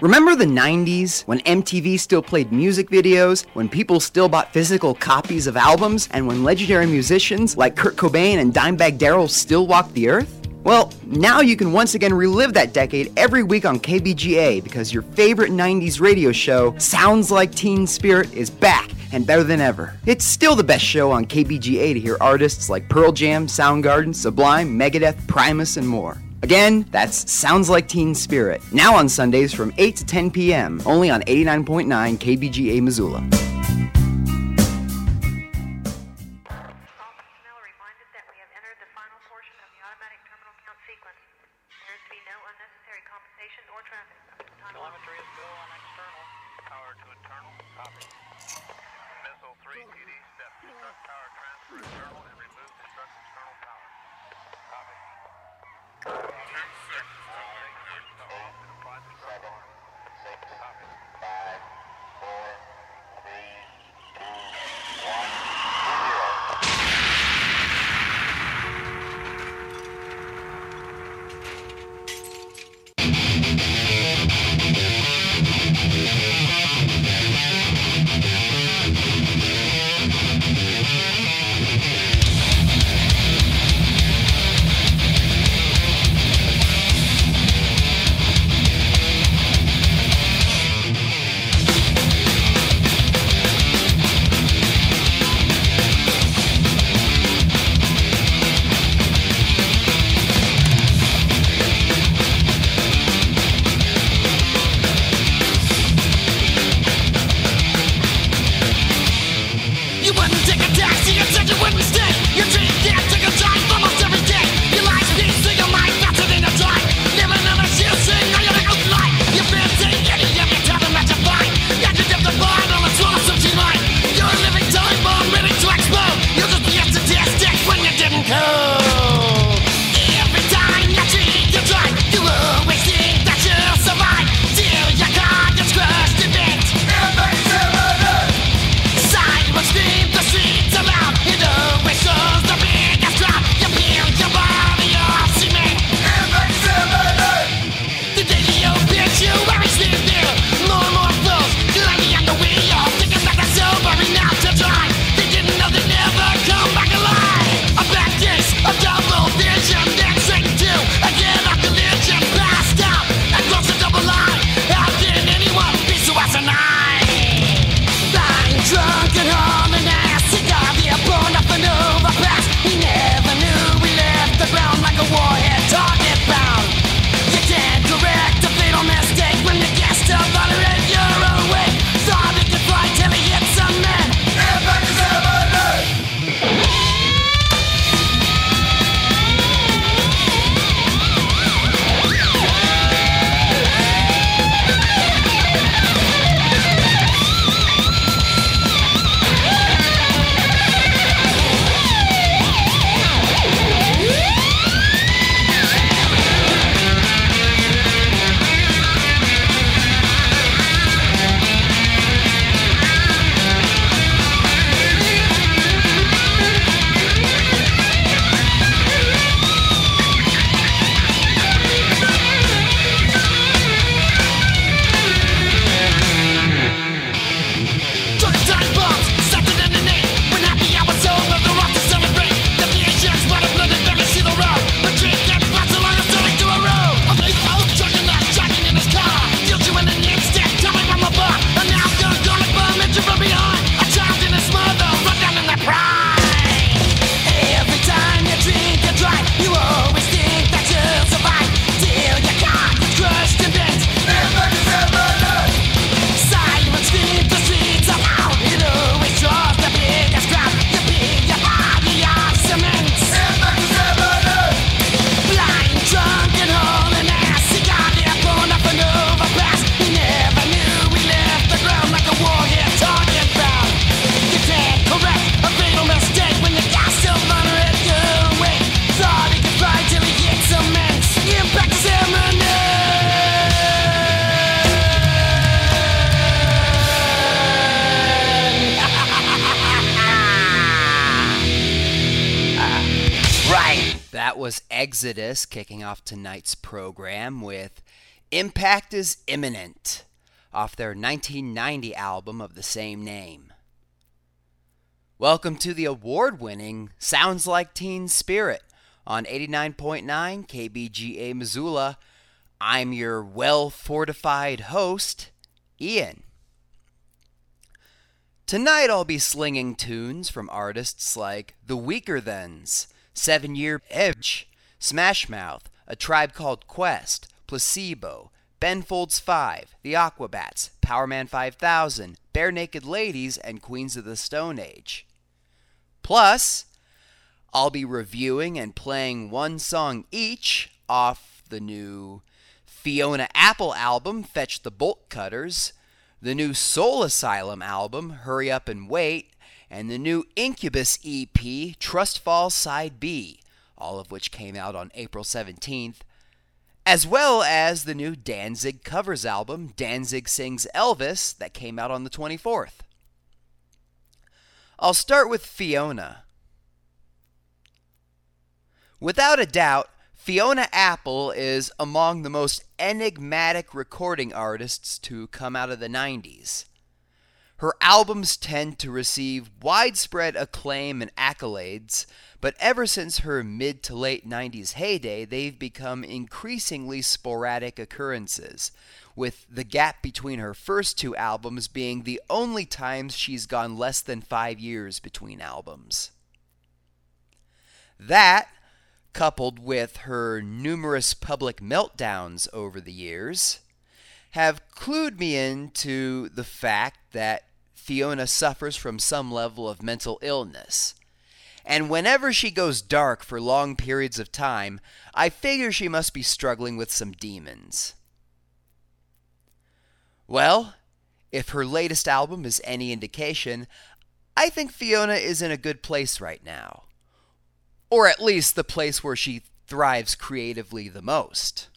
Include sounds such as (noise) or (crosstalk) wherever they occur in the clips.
Remember the 90s when MTV still played music videos, when people still bought physical copies of albums, and when legendary musicians like Kurt Cobain and Dimebag Darrell still walked the earth? Well, now you can once again relive that decade every week on KBGA because your favorite 90s radio show, Sounds Like Teen Spirit, is back and better than ever. It's still the best show on KBGA to hear artists like Pearl Jam, Soundgarden, Sublime, Megadeth, Primus, and more. Again, that's Sounds Like Teen Spirit. Now on Sundays from 8 to 10 p.m., only on 89.9 KBGA Missoula. Exodus kicking off tonight's program with Impact is Imminent off their 1990 album of the same name. Welcome to the award winning Sounds Like Teen Spirit on 89.9 KBGA Missoula. I'm your well fortified host, Ian. Tonight I'll be slinging tunes from artists like The Weakerthans, Seven Year Edge, Smash Mouth, A Tribe Called Quest, Placebo, Ben Folds 5, The Aquabats, Powerman 5000, Barenaked Ladies, and Queens of the Stone Age. Plus, I'll be reviewing and playing one song each off the new Fiona Apple album, Fetch the Bolt Cutters, the new Soul Asylum album, Hurry Up and Wait, and the new Incubus EP, Trust Fall Side B, all of which came out on April 17th, as well as the new Danzig covers album, Danzig Sings Elvis, that came out on the 24th. I'll start with Fiona. Without a doubt, Fiona Apple is among the most enigmatic recording artists to come out of the 90s. Her albums tend to receive widespread acclaim and accolades, but ever since her mid to late 90s heyday, they've become increasingly sporadic occurrences, with the gap between her first two albums being the only times she's gone less than five years between albums. That, coupled with her numerous public meltdowns over the years, have clued me into the fact that Fiona suffers from some level of mental illness. And whenever she goes dark for long periods of time, I figure she must be struggling with some demons. Well, if her latest album is any indication, I think Fiona is in a good place right now or at least the place where she thrives creatively the most.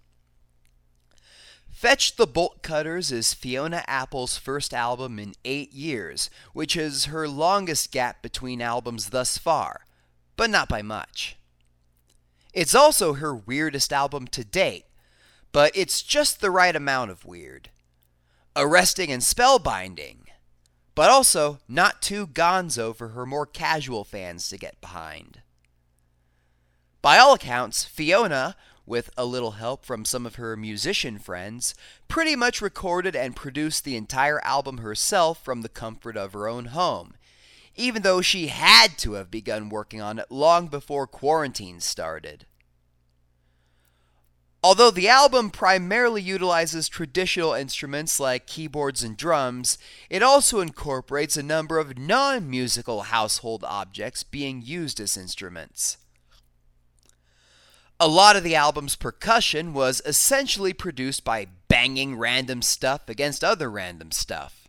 Fetch the Bolt Cutters is Fiona Apple's first album in eight years, which is her longest gap between albums thus far, but not by much. It's also her weirdest album to date, but it's just the right amount of weird. Arresting and spellbinding, but also not too gonzo for her more casual fans to get behind. By all accounts, Fiona, with a little help from some of her musician friends, pretty much recorded and produced the entire album herself from the comfort of her own home, even though she had to have begun working on it long before quarantine started. Although the album primarily utilizes traditional instruments like keyboards and drums, it also incorporates a number of non musical household objects being used as instruments. A lot of the album's percussion was essentially produced by banging random stuff against other random stuff.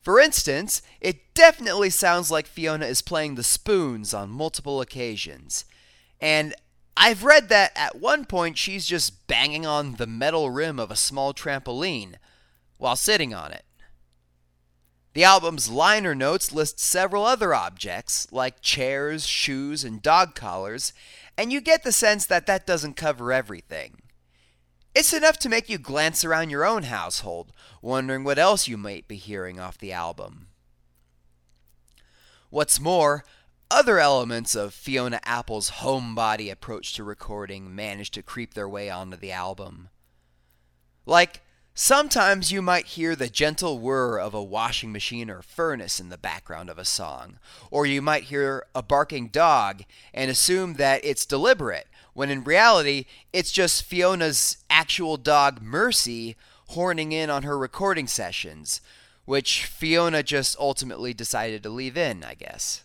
For instance, it definitely sounds like Fiona is playing the spoons on multiple occasions. And I've read that at one point she's just banging on the metal rim of a small trampoline while sitting on it. The album's liner notes list several other objects, like chairs, shoes, and dog collars, and you get the sense that that doesn't cover everything. It's enough to make you glance around your own household, wondering what else you might be hearing off the album. What's more, other elements of Fiona Apple's homebody approach to recording manage to creep their way onto the album. Like Sometimes you might hear the gentle whir of a washing machine or furnace in the background of a song, or you might hear a barking dog and assume that it's deliberate, when in reality it's just Fiona's actual dog Mercy horning in on her recording sessions, which Fiona just ultimately decided to leave in, I guess.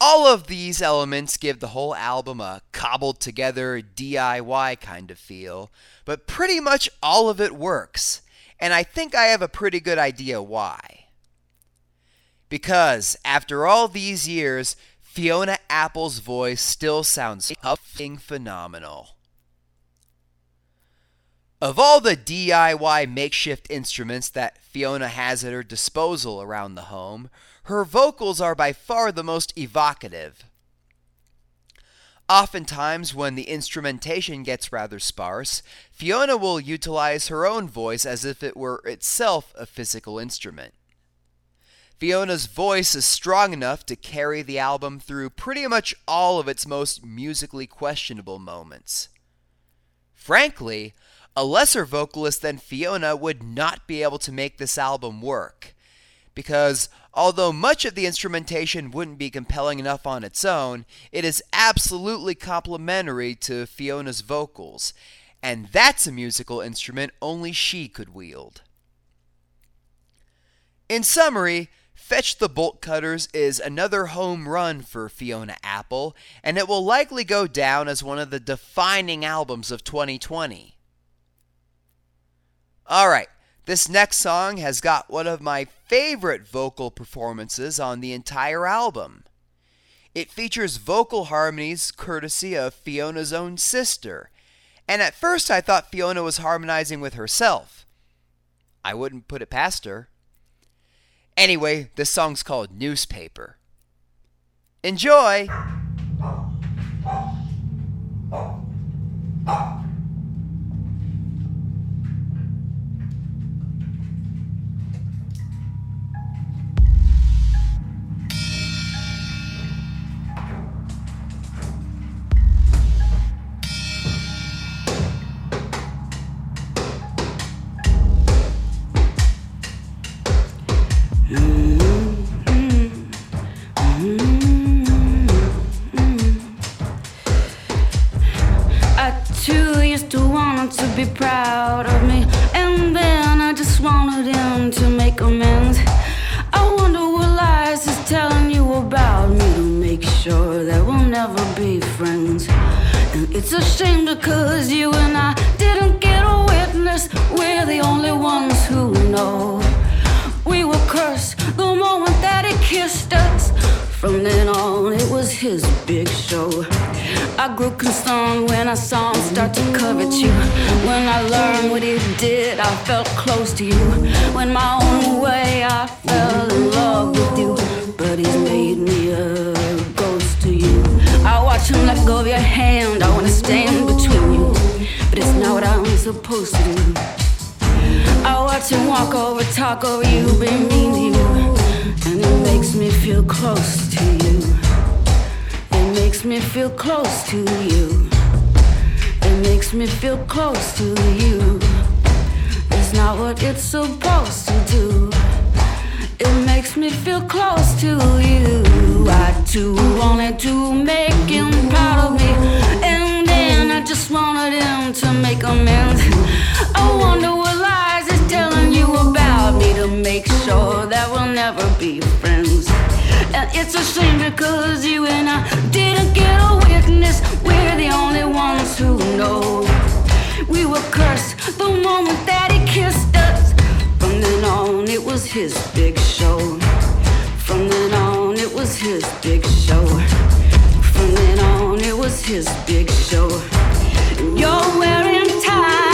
All of these elements give the whole album a cobbled together DIY kind of feel, but pretty much all of it works, and I think I have a pretty good idea why. Because after all these years, Fiona Apple's voice still sounds fucking phenomenal. Of all the DIY makeshift instruments that Fiona has at her disposal around the home, her vocals are by far the most evocative. Oftentimes, when the instrumentation gets rather sparse, Fiona will utilize her own voice as if it were itself a physical instrument. Fiona's voice is strong enough to carry the album through pretty much all of its most musically questionable moments. Frankly, a lesser vocalist than Fiona would not be able to make this album work. Because although much of the instrumentation wouldn't be compelling enough on its own, it is absolutely complementary to Fiona's vocals, and that's a musical instrument only she could wield. In summary, Fetch the Bolt Cutters is another home run for Fiona Apple, and it will likely go down as one of the defining albums of 2020. All right, this next song has got one of my favorite vocal performances on the entire album. It features vocal harmonies courtesy of Fiona's own sister, and at first I thought Fiona was harmonizing with herself. I wouldn't put it past her. Anyway, this song's called Newspaper. Enjoy! true, used to want to be proud of me. And then I just wanted him to make amends. I wonder what lies is telling you about me to make sure that we'll never be friends. And it's a shame because you and I didn't get a witness. We're the only ones who know. We were cursed the moment that he kissed us. From then on, it was his big show. I grew concerned when I saw him start to covet you. When I learned what he did, I felt close to you. When my own way, I fell in love with you. But he's made me a ghost to you. I watch him let go of your hand, I wanna stand between you. But it's not what I'm supposed to do. I watch him walk over, talk over you, be mean to you and it makes me feel close to you. It makes me feel close to you. It makes me feel close to you. It's not what it's supposed to do. It makes me feel close to you. I too wanted to make him proud of me. And then I just wanted him to make amends. I wonder what make sure that we'll never be friends. And it's a shame because you and I didn't get a witness. We're the only ones who know. We were cursed the moment that he kissed us. From then on, it was his big show. From then on, it was his big show. From then on, it was his big show. You're wearing ties.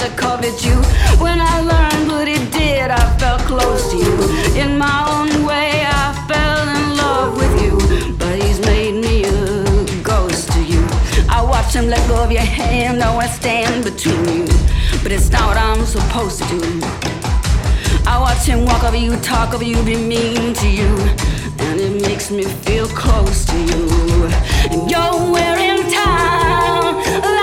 to covet you. When I learned what it did, I felt close to you. In my own way, I fell in love with you. But he's made me a ghost to you. I watched him let go of your hand, now I stand between you. But it's not what I'm supposed to do. I watch him walk over you, talk over you, be mean to you. And it makes me feel close to you. And you're wearing time.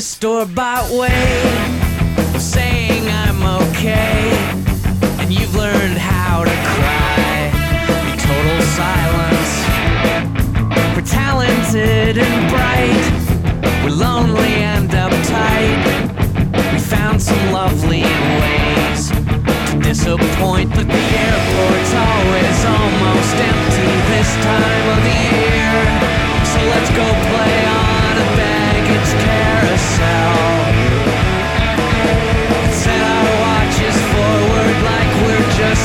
Store bought way saying I'm okay, and you've learned how to cry in total silence. We're talented and bright, we're lonely and uptight. We found some lovely ways to disappoint, but the airport's always almost empty this time of the year. So let's go play on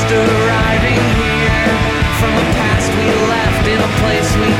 just arriving here. From a past we left in a place we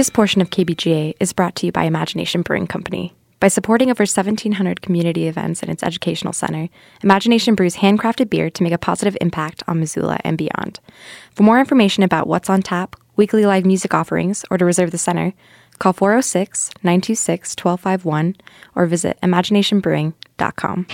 This portion of KBGA is brought to you by Imagination Brewing Company. By supporting over 1,700 community events in its educational center, Imagination brews handcrafted beer to make a positive impact on Missoula and beyond. For more information about what's on tap, weekly live music offerings, or to reserve the center, call 406 926 1251 or visit imaginationbrewing.com.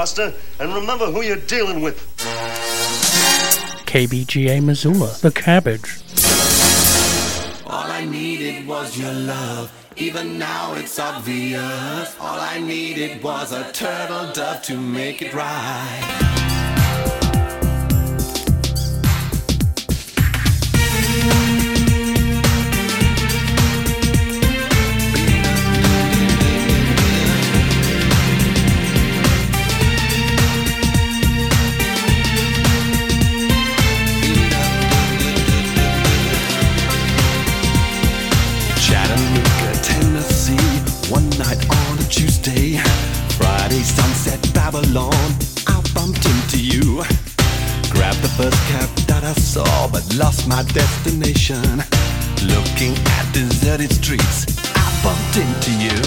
Buster, and remember who you're dealing with. KBGA Missoula, the cabbage. All I needed was your love. Even now it's obvious. All I needed was a turtle dove to make it right. Tennessee. One night on a Tuesday, Friday sunset, Babylon. I bumped into you. Grabbed the first cab that I saw, but lost my destination. Looking at deserted streets, I bumped into you.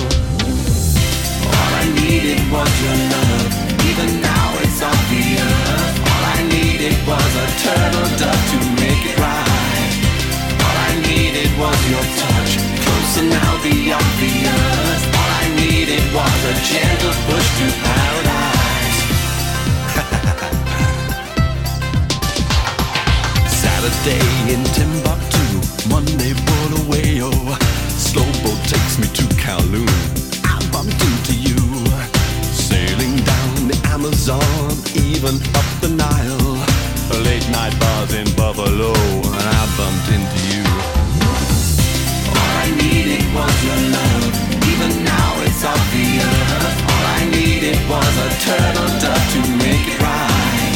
All I needed was your love. Even now it's obvious. All I needed was a turtle dove to make it right. All I needed was your touch, and now the obvious. All I needed was a gentle push to paradise. (laughs) Saturday in Timbuktu, Monday Bulawayo. Slow boat takes me to Kowloon. I bumped into you, sailing down the Amazon, even up the Nile. Late night bars in Buffalo, and I bumped into you. Was your love. Even now it's obvious. All I needed was a turtle dove to make it right.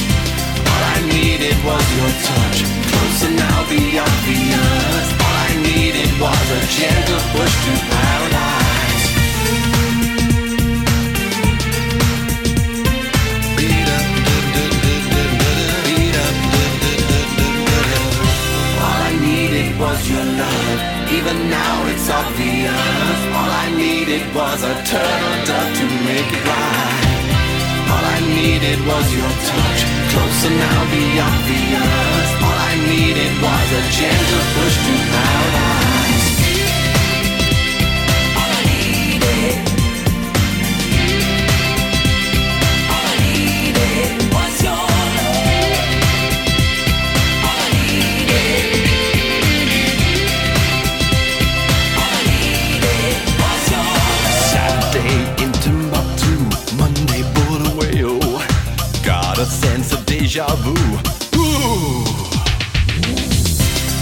All I needed was your touch. Close and now the obvious. All I needed was a gentle push to paradise. Love. Even now it's obvious. All I needed was a turtle dove to make it right. All I needed was your touch. Closer now, the obvious. All I needed was a gentle push to paradise. All I needed. Deja vu. Ooh.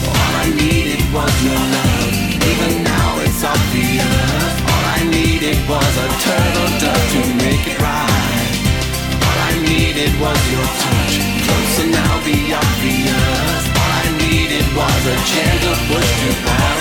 All I needed was your love. Even now it's obvious. All I needed was a turtle dove to make it right. All I needed was your touch. Closer now, the obvious. All I needed was a gentle push to paradise.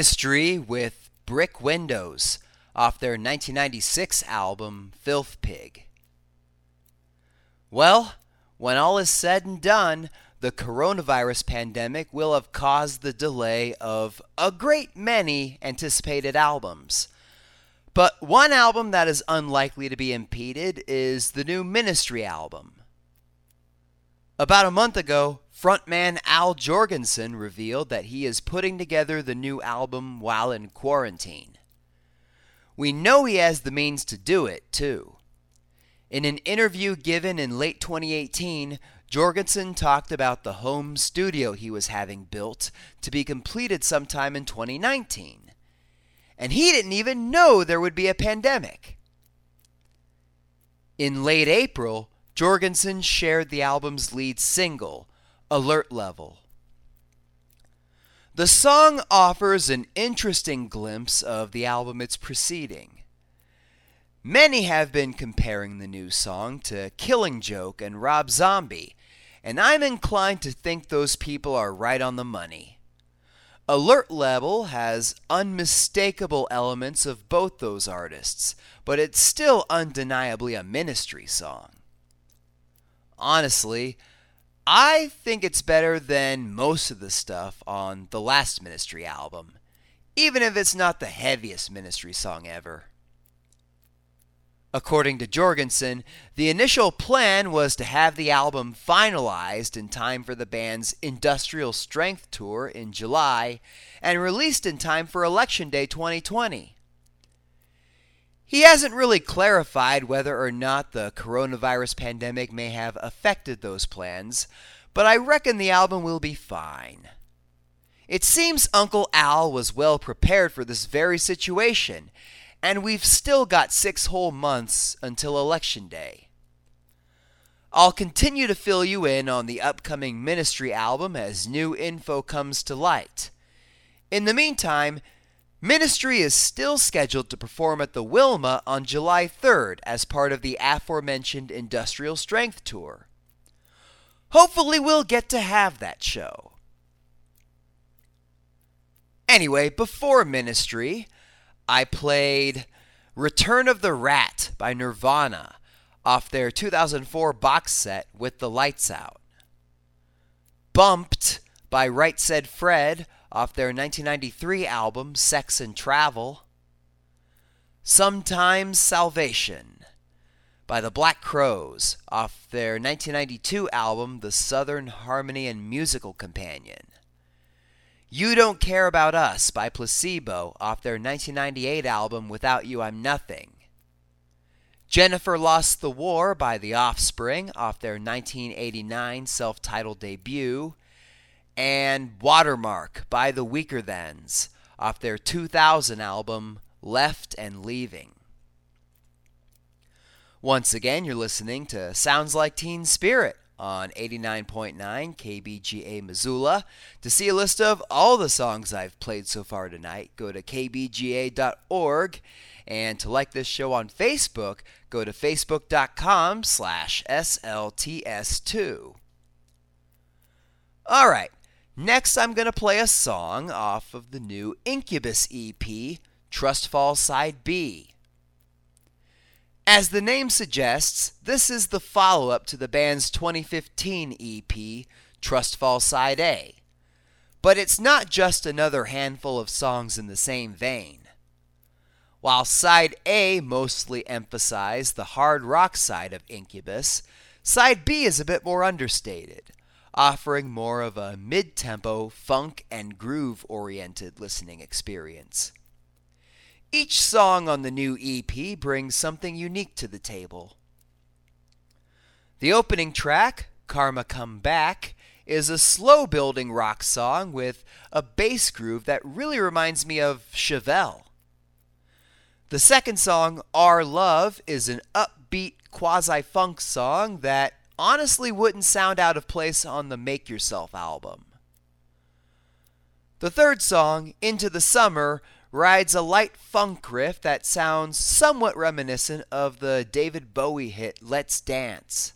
Ministry with Brick Windows off their 1996 album Filth Pig. Well, when all is said and done, the coronavirus pandemic will have caused the delay of a great many anticipated albums. But one album that is unlikely to be impeded is the new Ministry album. About a month ago, frontman Al Jourgensen revealed that he is putting together the new album while in quarantine. We know he has the means to do it, too. In an interview given in late 2018, Jourgensen talked about the home studio he was having built to be completed sometime in 2019. And he didn't even know there would be a pandemic. In late April, Jourgensen shared the album's lead single, Alert Level. The song offers an interesting glimpse of the album it's preceding. Many have been comparing the new song to Killing Joke and Rob Zombie, and I'm inclined to think those people are right on the money. Alert Level has unmistakable elements of both those artists, but it's still undeniably a ministry song. Honestly, I think it's better than most of the stuff on the last Ministry album, even if it's not the heaviest Ministry song ever. According to Jourgensen, the initial plan was to have the album finalized in time for the band's Industrial Strength Tour in July and released in time for Election Day 2020. He hasn't really clarified whether or not the coronavirus pandemic may have affected those plans, but I reckon the album will be fine. It seems Uncle Al was well prepared for this very situation and we've still got six whole months until Election Day. I'll continue to fill you in on the upcoming Ministry album as new info comes to light. In the meantime, Ministry is still scheduled to perform at the Wilma on July 3rd as part of the aforementioned Industrial Strength Tour. Hopefully, we'll get to have that show. Anyway, before Ministry, I played Return of the Rat by Nirvana off their 2004 box set with the lights out. Bumped by Right Said Fred off their 1993 album Sex and Travel. Sometimes Salvation by the Black Crowes off their 1992 album The Southern Harmony and Musical Companion. You Don't Care About Us by Placebo off their 1998 album Without You I'm Nothing. Jennifer Lost the War by The Offspring off their 1989 self titled debut. And Watermark by The Weakerthans off their 2000 album Left and Leaving. Once again, you're listening to Sounds Like Teen Spirit on 89.9 KBGA Missoula. To see a list of all the songs I've played so far tonight, go to kbga.org. And to like this show on Facebook, go to facebook.com slash slts2. All right, next I'm going to play a song off of the new Incubus EP, Trust Fall Side B. As the name suggests, this is the follow up to the band's 2015 EP, Trustfall Side A. But it's not just another handful of songs in the same vein. While Side A mostly emphasized the hard rock side of Incubus, Side B is a bit more understated, offering more of a mid tempo, funk, and groove oriented listening experience. Each song on the new EP brings something unique to the table. The opening track, Karma Come Back, is a slow building rock song with a bass groove that really reminds me of Chevelle. The second song, Our Love, is an upbeat quasi funk song that honestly wouldn't sound out of place on the Make Yourself album. The third song, Into the Summer, rides a light funk riff that sounds somewhat reminiscent of the David Bowie hit Let's Dance.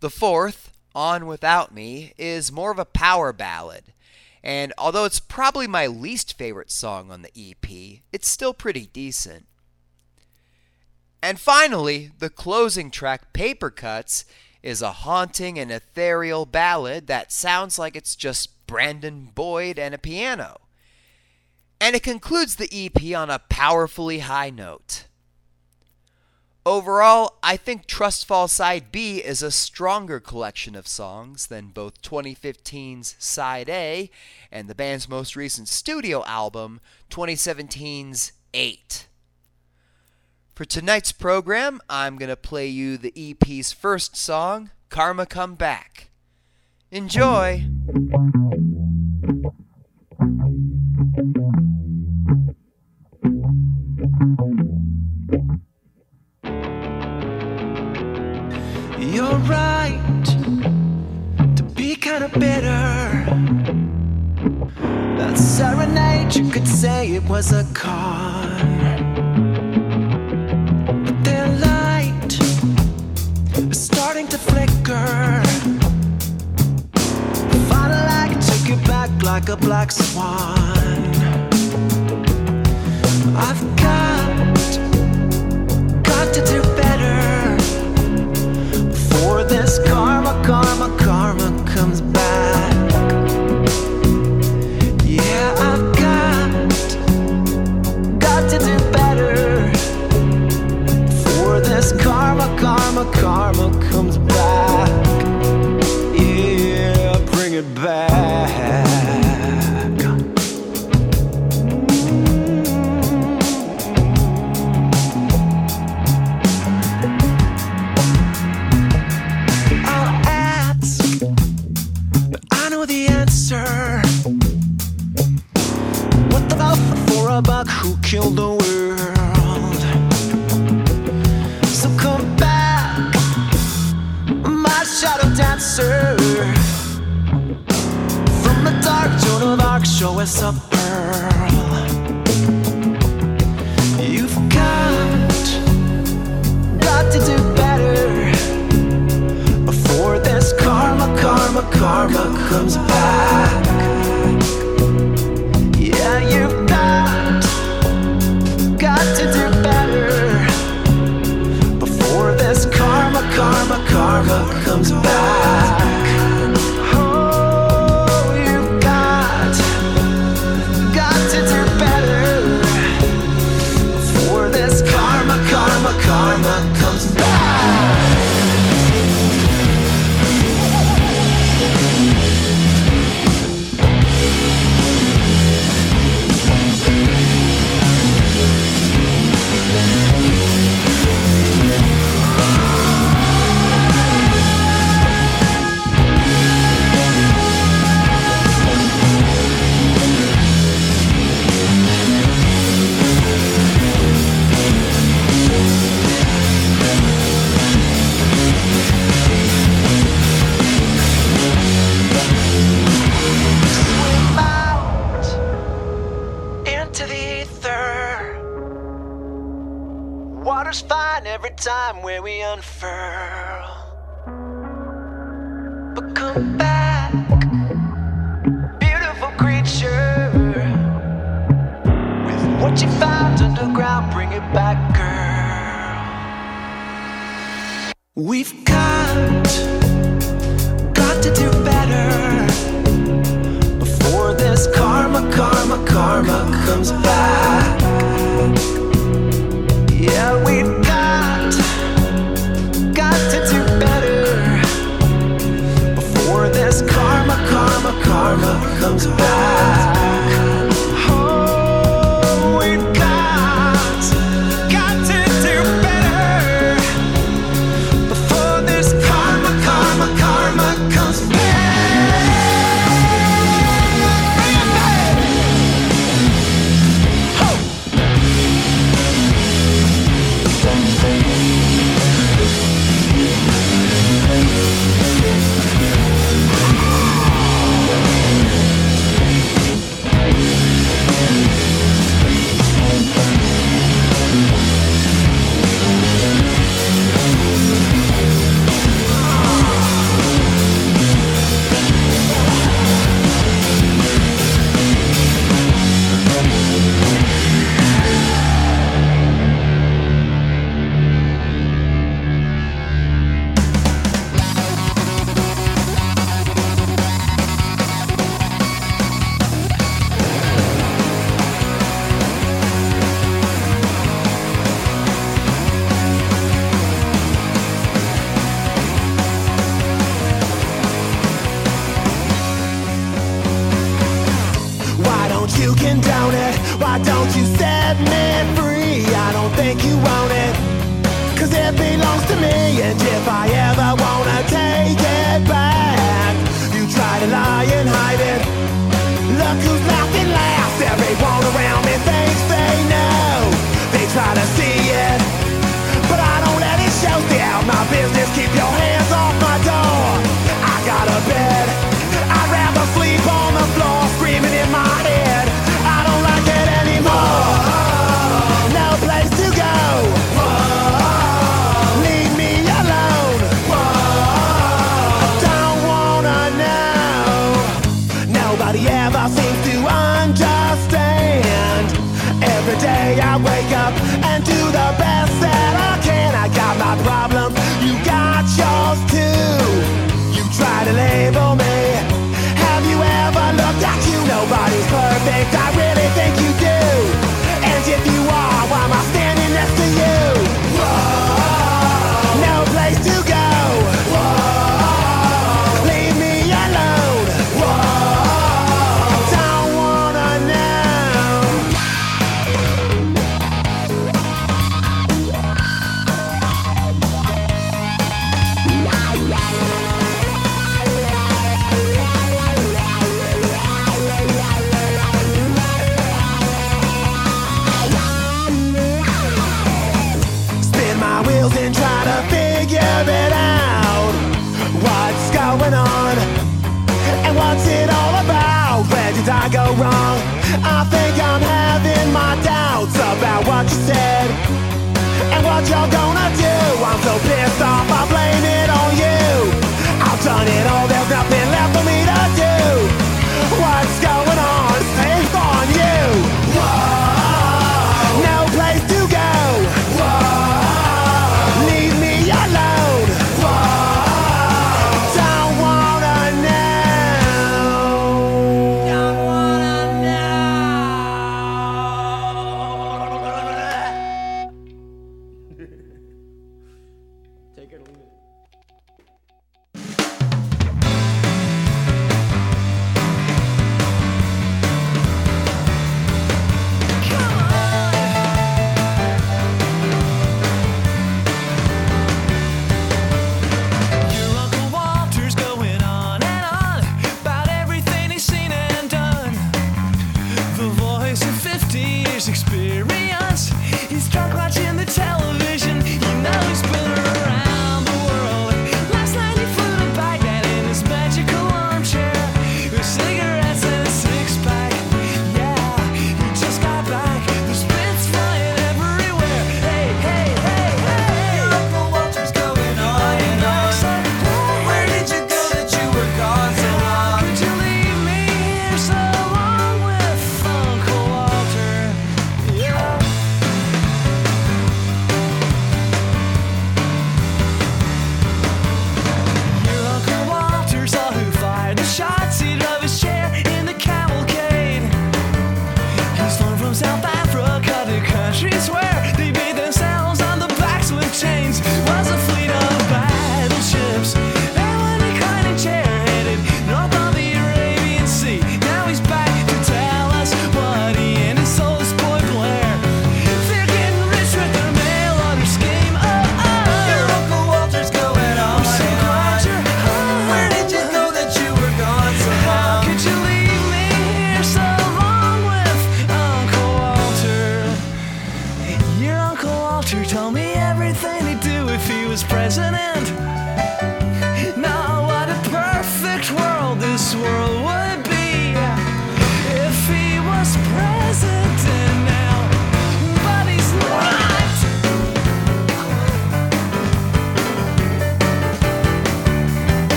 The fourth, On Without Me, is more of a power ballad, And although it's probably my least favorite song on the EP, it's still pretty decent. And finally, the closing track, Paper Cuts, is a haunting and ethereal ballad that sounds like it's just Brandon Boyd and a piano. And it concludes the EP on a powerfully high note. Overall, I think Trust Fall Side B is a stronger collection of songs than both 2015's Side A and the band's most recent studio album, 2017's 8. For tonight's program, I'm going to play you the EP's first song, Karma Come Back. Enjoy! You're right to be kind of bitter. That serenade, you could say it was a con. Starting to flicker. Final act took you back like a black swan. I've got, got to do better before this karma, karma, karma comes karma, comes back. Dancer. From the dark, Joan of Arc, show us a pearl. You've got, got to do better before this karma, karma, karma comes back. Yeah, you've got, got to do better before this karma, karma, karma comes back. wrong. I think I'm having my doubts about what you said and what you're gonna do. I'm so pissed off, I blame it on you. I've done it all.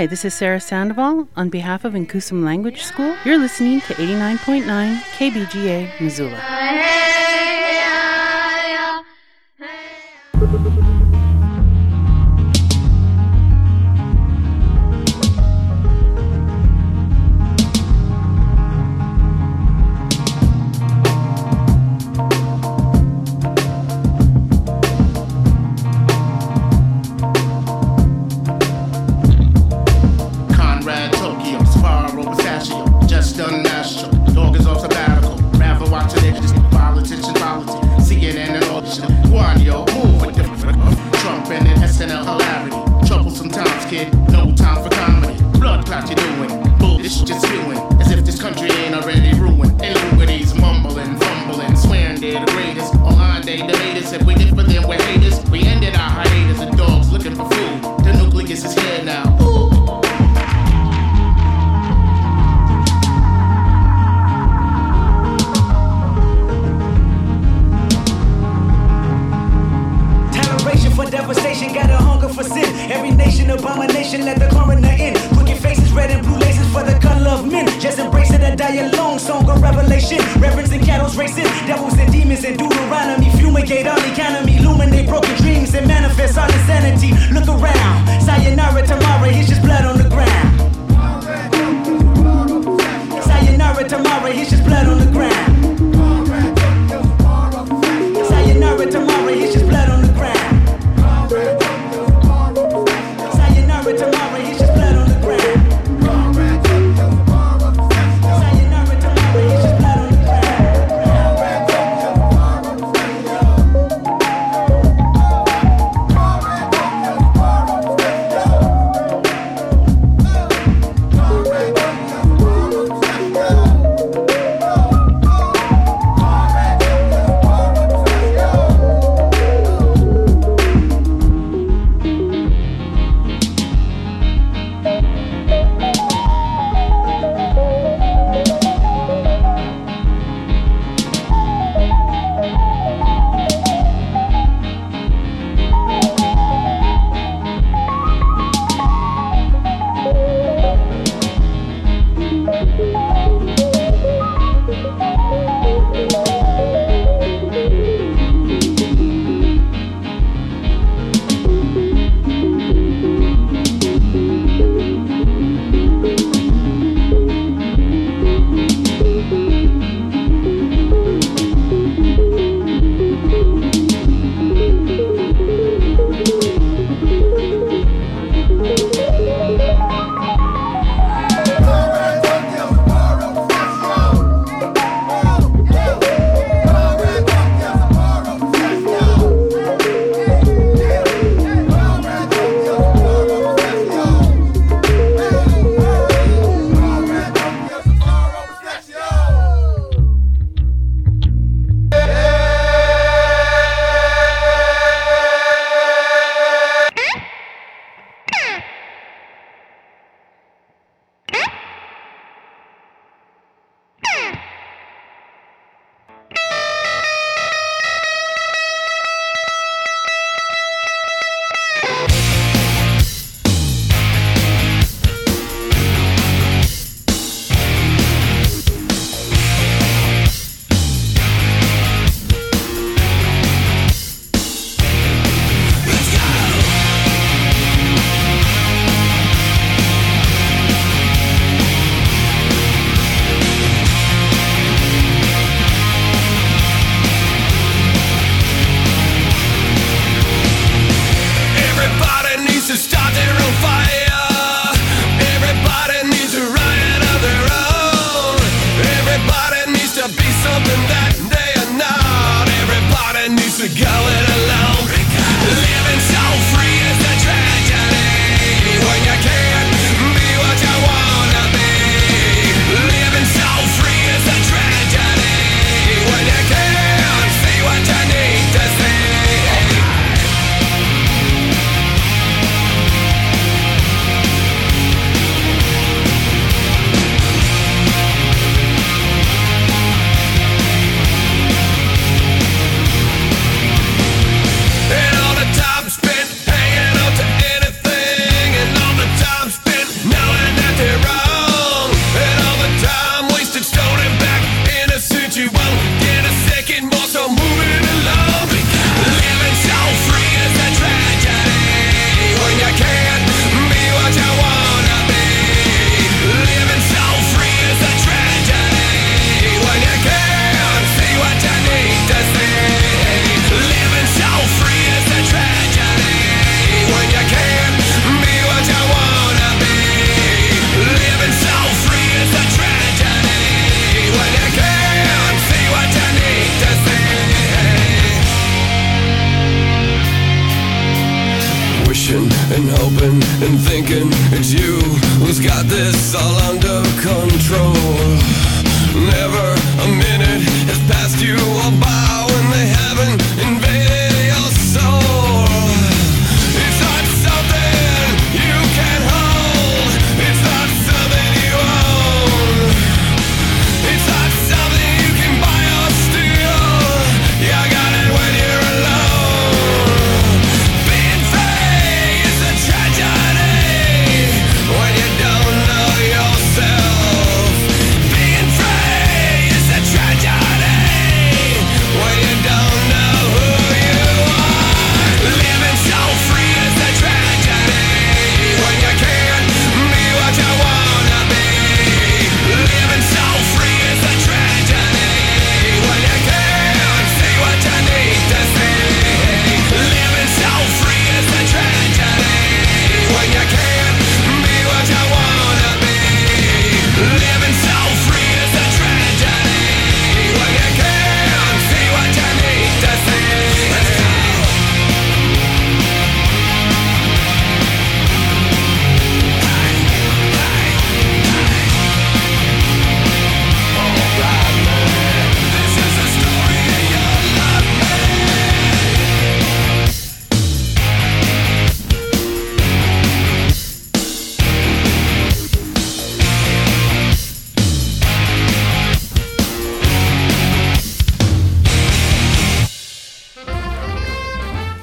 Hi, this is Sarah Sandoval on behalf of Inkusum Language School. You're listening to 89.9 KBGA Missoula.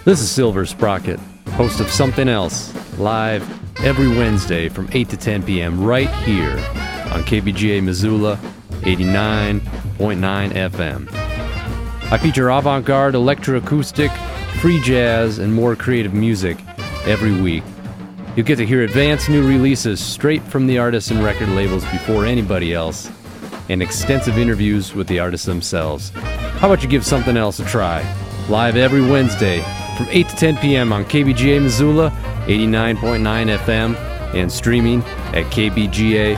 This is Silver Sprocket, host of Something Else, live every Wednesday from 8 to 10 p.m. right here on KBGA Missoula 89.9 FM. I feature avant garde, electroacoustic, free jazz, and more creative music every week. You'll get to hear advanced new releases straight from the artists and record labels before anybody else, and extensive interviews with the artists themselves. How about you give something else a try? Live every Wednesday from 8 to 10 p.m. on KBGA Missoula 89.9 FM and streaming at kbga.org.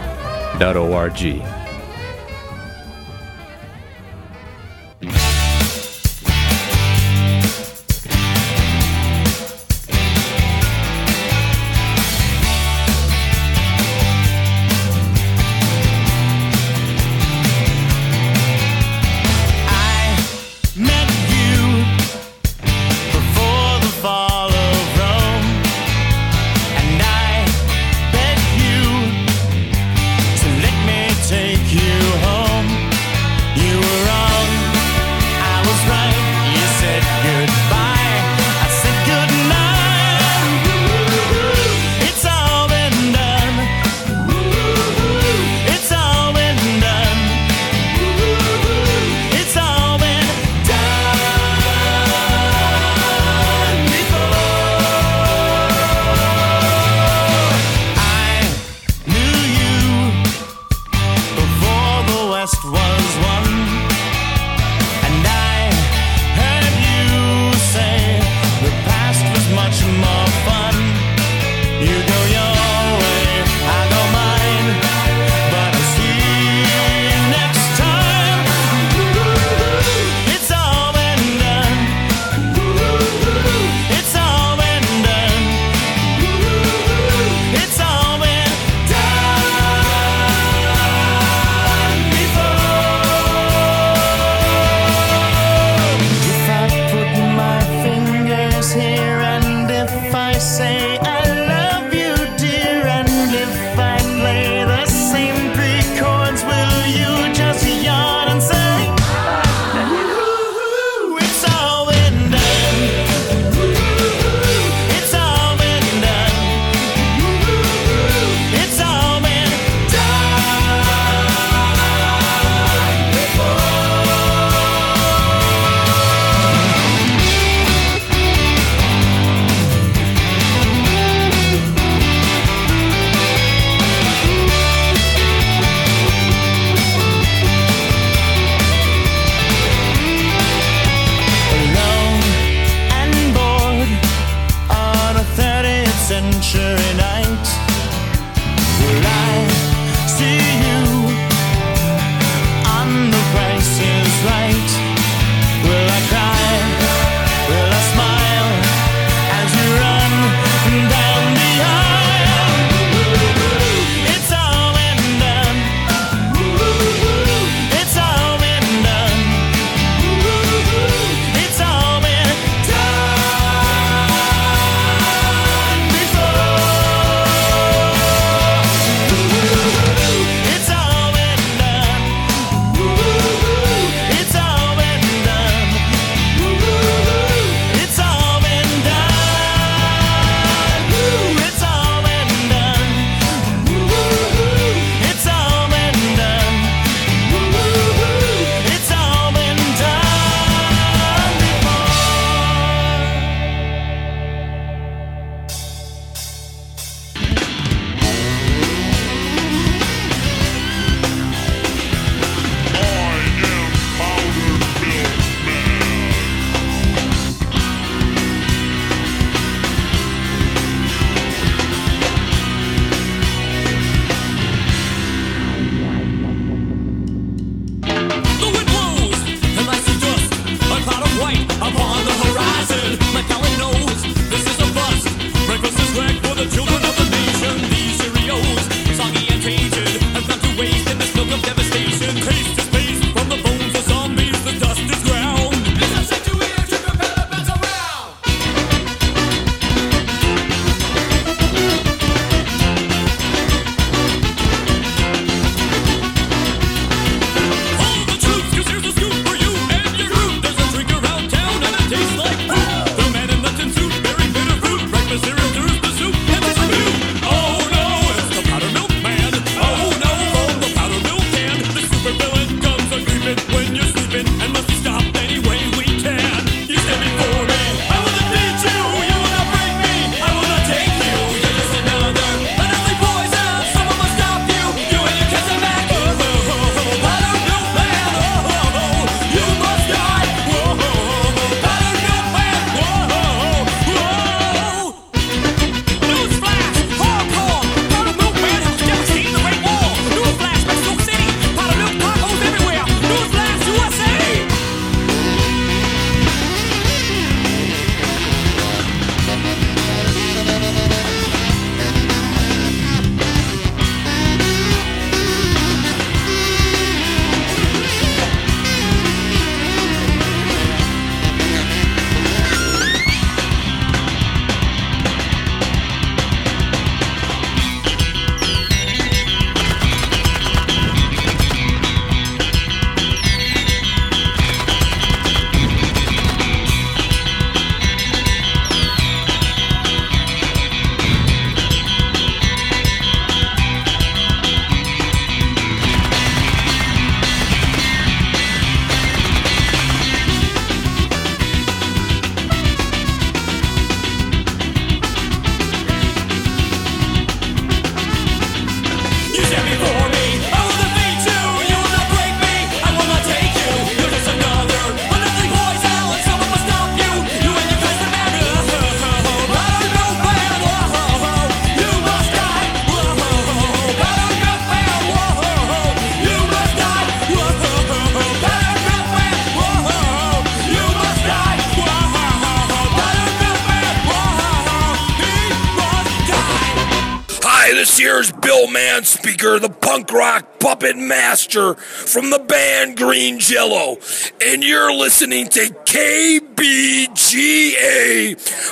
from the band Green Jello, and you're listening to KBGA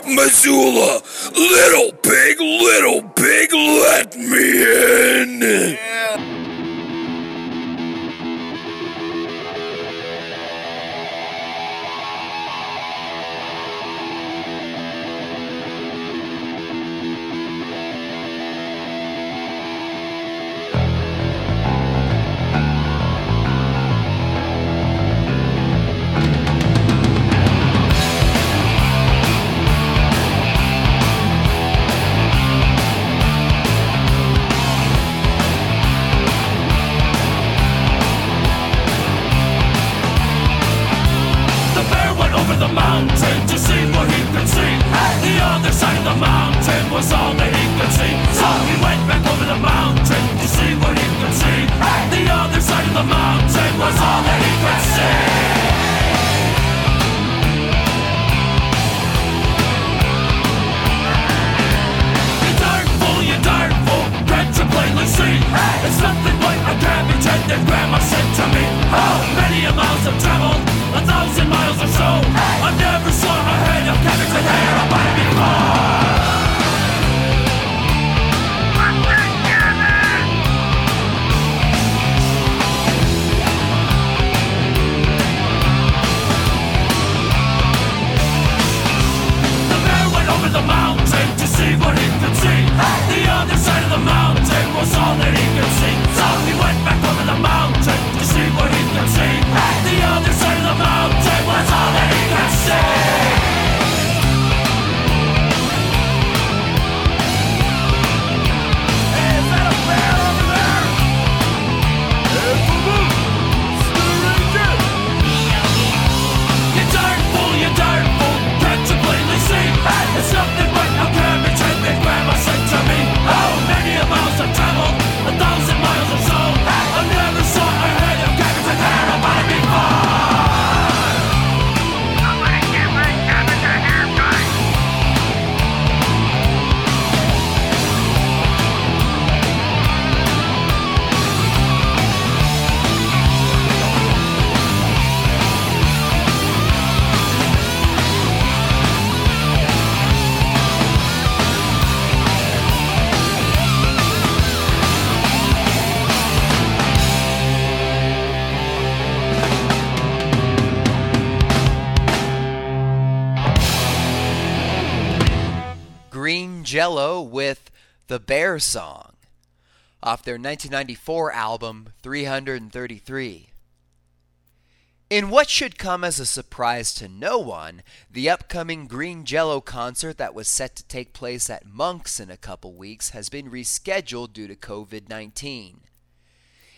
Missoula. Little Big, little Big, let me in. The mountain to see what he could see. The other side of the mountain was all that he could see. So he went back over the mountain to see what he could see. The other side of the mountain was all that he could see. Plainly see? It's nothing but a head that grandma sent to me. How many miles I've traveled? A thousand miles or so. I never saw a head of cabbage and hair on my before. The mountain see what he could see. The other side of the mountain was all that he could see. So he went back over the mountain to see what he could see. The other side of the mountain was all that he could see. It's a Jello with The Bear Song off their 1994 album 333. In what should come as a surprise to no one, the upcoming Green Jello concert that was set to take place at Monk's in a couple weeks has been rescheduled due to COVID 19.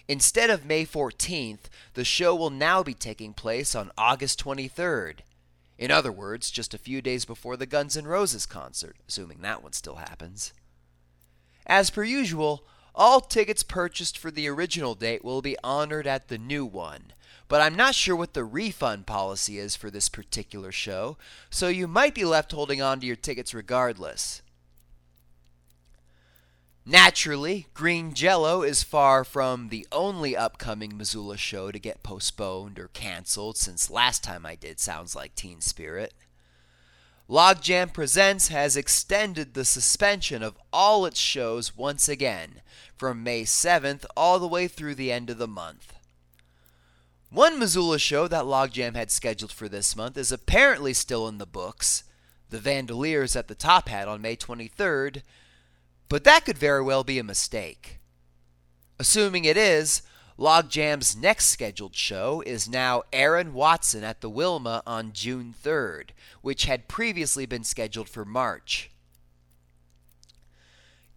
Instead of May 14th, the show will now be taking place on August 23rd. In other words, just a few days before the Guns N' Roses concert, assuming that one still happens. As per usual, all tickets purchased for the original date will be honored at the new one, but I'm not sure what the refund policy is for this particular show, so you might be left holding on to your tickets regardless. Naturally, Green Jello is far from the only upcoming Missoula show to get postponed or canceled since last time I did Sounds Like Teen Spirit. Logjam Presents has extended the suspension of all its shows once again, from May 7th all the way through the end of the month. One Missoula show that Logjam had scheduled for this month is apparently still in the books. The Vandaliers at the Top Hat on May 23rd, but that could very well be a mistake. Assuming it is, Logjam's next scheduled show is now Aaron Watson at the Wilma on June 3rd, which had previously been scheduled for March.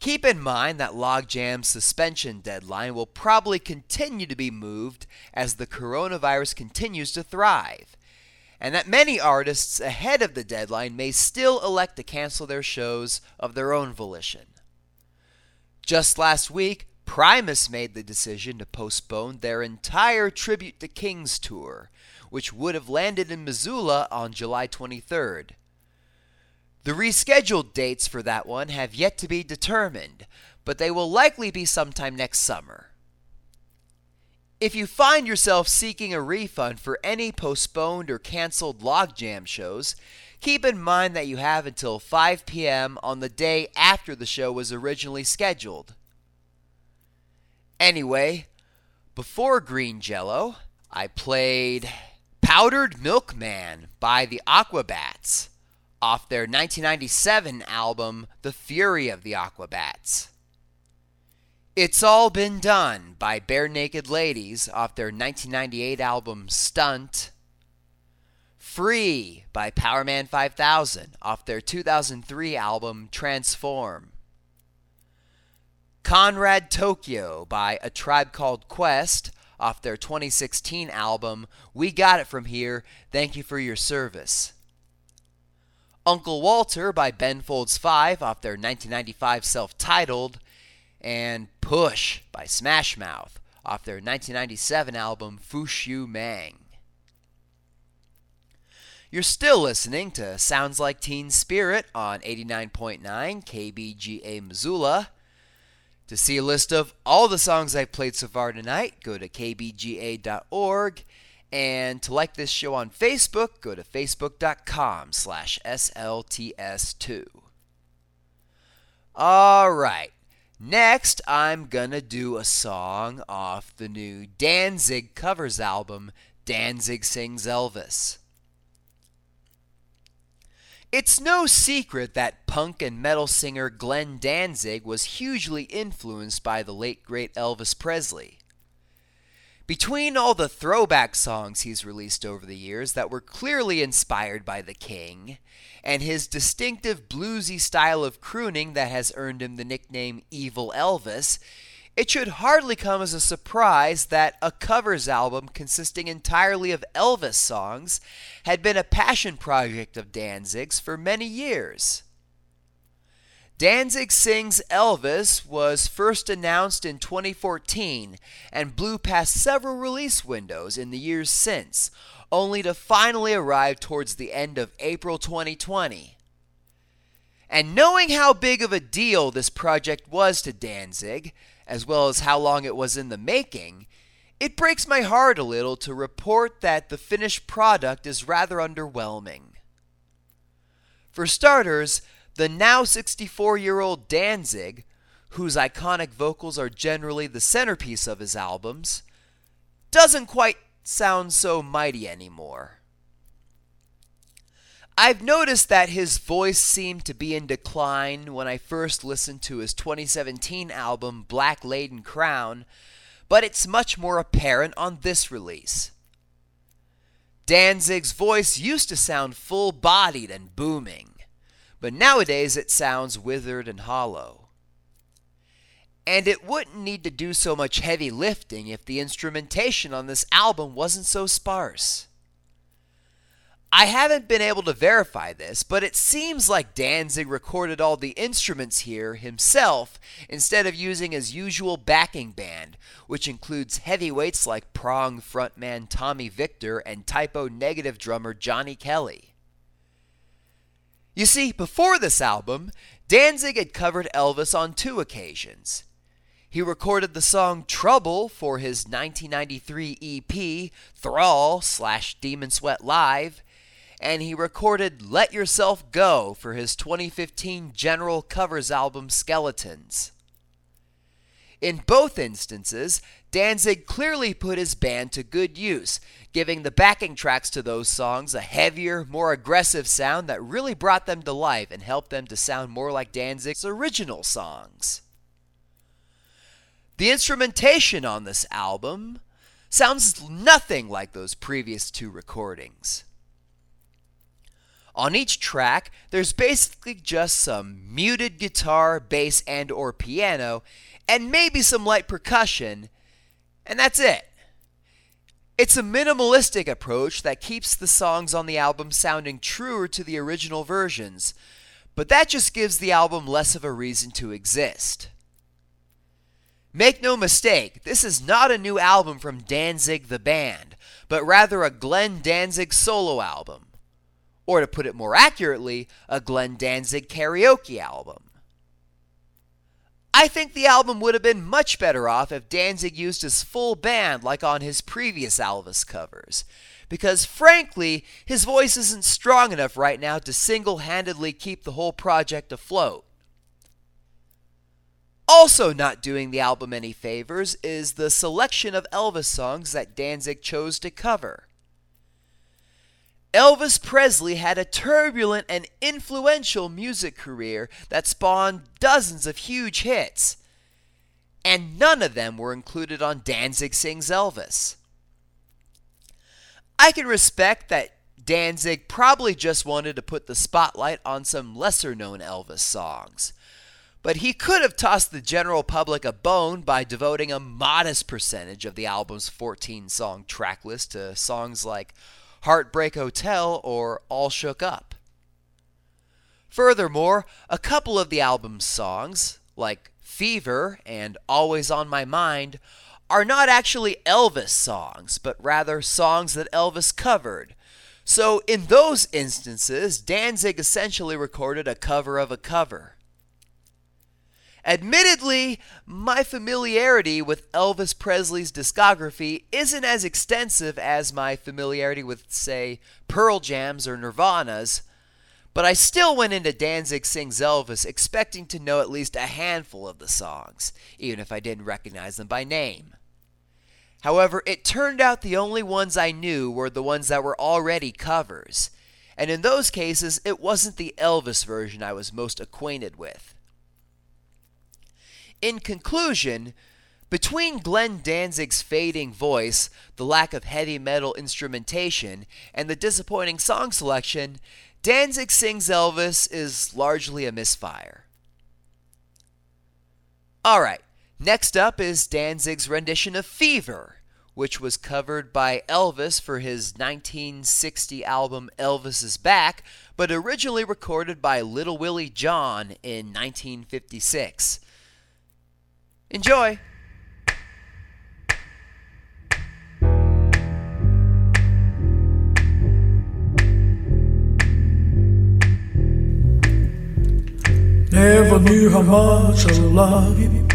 Keep in mind that Logjam's suspension deadline will probably continue to be moved as the coronavirus continues to thrive, and that many artists ahead of the deadline may still elect to cancel their shows of their own volition. Just last week, Primus made the decision to postpone their entire Tribute to Kings tour, which would have landed in Missoula on July 23rd. The rescheduled dates for that one have yet to be determined, but they will likely be sometime next summer. If you find yourself seeking a refund for any postponed or canceled Logjam shows, keep in mind that you have until 5 p.m. on the day after the show was originally scheduled. Anyway, before Green Jello, I played Powdered Milkman by the Aquabats off their 1997 album The Fury of the Aquabats. It's All Been Done by Barenaked Ladies off their 1998 album Stunt. Free by Powerman 5000 off their 2003 album Transform. Conrad Tokyo by A Tribe Called Quest off their 2016 album We Got It From Here, Thank You For Your Service. Uncle Walter by Ben Folds 5 off their 1995 self titled, and Push by Smash Mouth off their 1997 album Fush Yu Mang. You're still listening to Sounds Like Teen Spirit on 89.9 KBGA Missoula. To see a list of all the songs I've played so far tonight, go to kbga.org. And to like this show on Facebook, go to facebook.com slash SLTS2. All right. Next, I'm gonna do a song off the new Danzig covers album, Danzig Sings Elvis. It's no secret that punk and metal singer Glenn Danzig was hugely influenced by the late great Elvis Presley. Between all the throwback songs he's released over the years that were clearly inspired by the King, and his distinctive bluesy style of crooning that has earned him the nickname Evil Elvis, it should hardly come as a surprise that a covers album consisting entirely of Elvis songs had been a passion project of Danzig's for many years. Danzig Sings Elvis was first announced in 2014 and blew past several release windows in the years since, only to finally arrive towards the end of April 2020. And knowing how big of a deal this project was to Danzig, as well as how long it was in the making, it breaks my heart a little to report that the finished product is rather underwhelming. For starters, the now 64 year old Danzig, whose iconic vocals are generally the centerpiece of his albums, doesn't quite sound so mighty anymore. I've noticed that his voice seemed to be in decline when I first listened to his 2017 album Black Laden Crown, but it's much more apparent on this release. Danzig's voice used to sound full bodied and booming, but nowadays it sounds withered and hollow. And it wouldn't need to do so much heavy lifting if the instrumentation on this album wasn't so sparse. I haven't been able to verify this, but it seems like Danzig recorded all the instruments here himself instead of using his usual backing band, which includes heavyweights like Prong frontman Tommy Victor and Type O Negative drummer Johnny Kelly. You see, before this album, Danzig had covered Elvis on two occasions. He recorded the song Trouble for his 1993 EP, Thrall slash Demon Sweat Live, and he recorded Let Yourself Go for his 2015 general covers album Skeletons. In both instances, Danzig clearly put his band to good use, giving the backing tracks to those songs a heavier, more aggressive sound that really brought them to life and helped them to sound more like Danzig's original songs. The instrumentation on this album sounds nothing like those previous two recordings. On each track, there's basically just some muted guitar, bass, and or piano, and maybe some light percussion, and that's it. It's a minimalistic approach that keeps the songs on the album sounding truer to the original versions, but that just gives the album less of a reason to exist. Make no mistake, this is not a new album from Danzig the band, but rather a Glenn Danzig solo album. Or to put it more accurately, a Glenn Danzig karaoke album. I think the album would have been much better off if Danzig used his full band like on his previous Elvis covers. Because frankly, his voice isn't strong enough right now to single handedly keep the whole project afloat. Also, not doing the album any favors is the selection of Elvis songs that Danzig chose to cover. Elvis Presley had a turbulent and influential music career that spawned dozens of huge hits, and none of them were included on Danzig Sings Elvis. I can respect that Danzig probably just wanted to put the spotlight on some lesser known Elvis songs. But he could have tossed the general public a bone by devoting a modest percentage of the album's 14 song track list to songs like Heartbreak Hotel or All Shook Up. Furthermore, a couple of the album's songs, like Fever and Always on My Mind, are not actually Elvis songs, but rather songs that Elvis covered. So, in those instances, Danzig essentially recorded a cover of a cover. Admittedly, my familiarity with Elvis Presley's discography isn't as extensive as my familiarity with, say, Pearl Jam's or Nirvana's, but I still went into Danzig Sings Elvis expecting to know at least a handful of the songs, even if I didn't recognize them by name. However, it turned out the only ones I knew were the ones that were already covers, and in those cases, it wasn't the Elvis version I was most acquainted with. In conclusion, between Glenn Danzig's fading voice, the lack of heavy metal instrumentation, and the disappointing song selection, Danzig Sings Elvis is largely a misfire. Alright, next up is Danzig's rendition of Fever, which was covered by Elvis for his 1960 album Elvis is Back, but originally recorded by Little Willie John in 1956. Enjoy! Never knew how much I love you.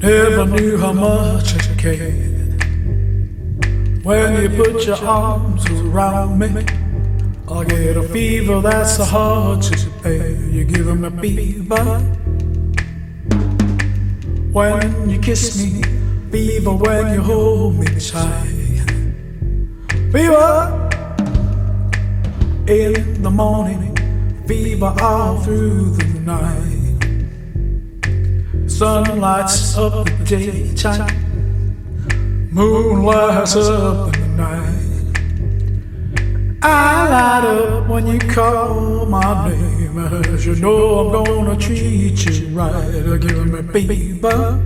Never knew how much I cared. When you put your arms around me, I get a fever that's so hard to bear. You're giving me fever. When you kiss me, fever when you hold me tight. Fever in the morning, fever all through the night. Sun lights up the daytime, moon lights up in the night. I light up when you call my name, you know I'm gonna treat you right. Give me fever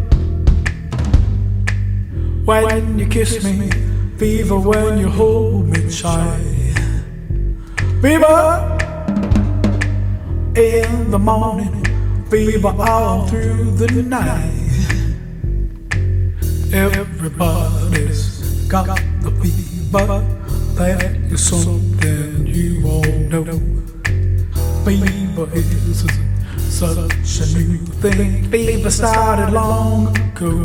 when you kiss me, fever when you hold me tight. Fever in the morning, fever all through the night. Everybody's got the fever. That is something you all know. Fever is such a new thing. Fever started long ago.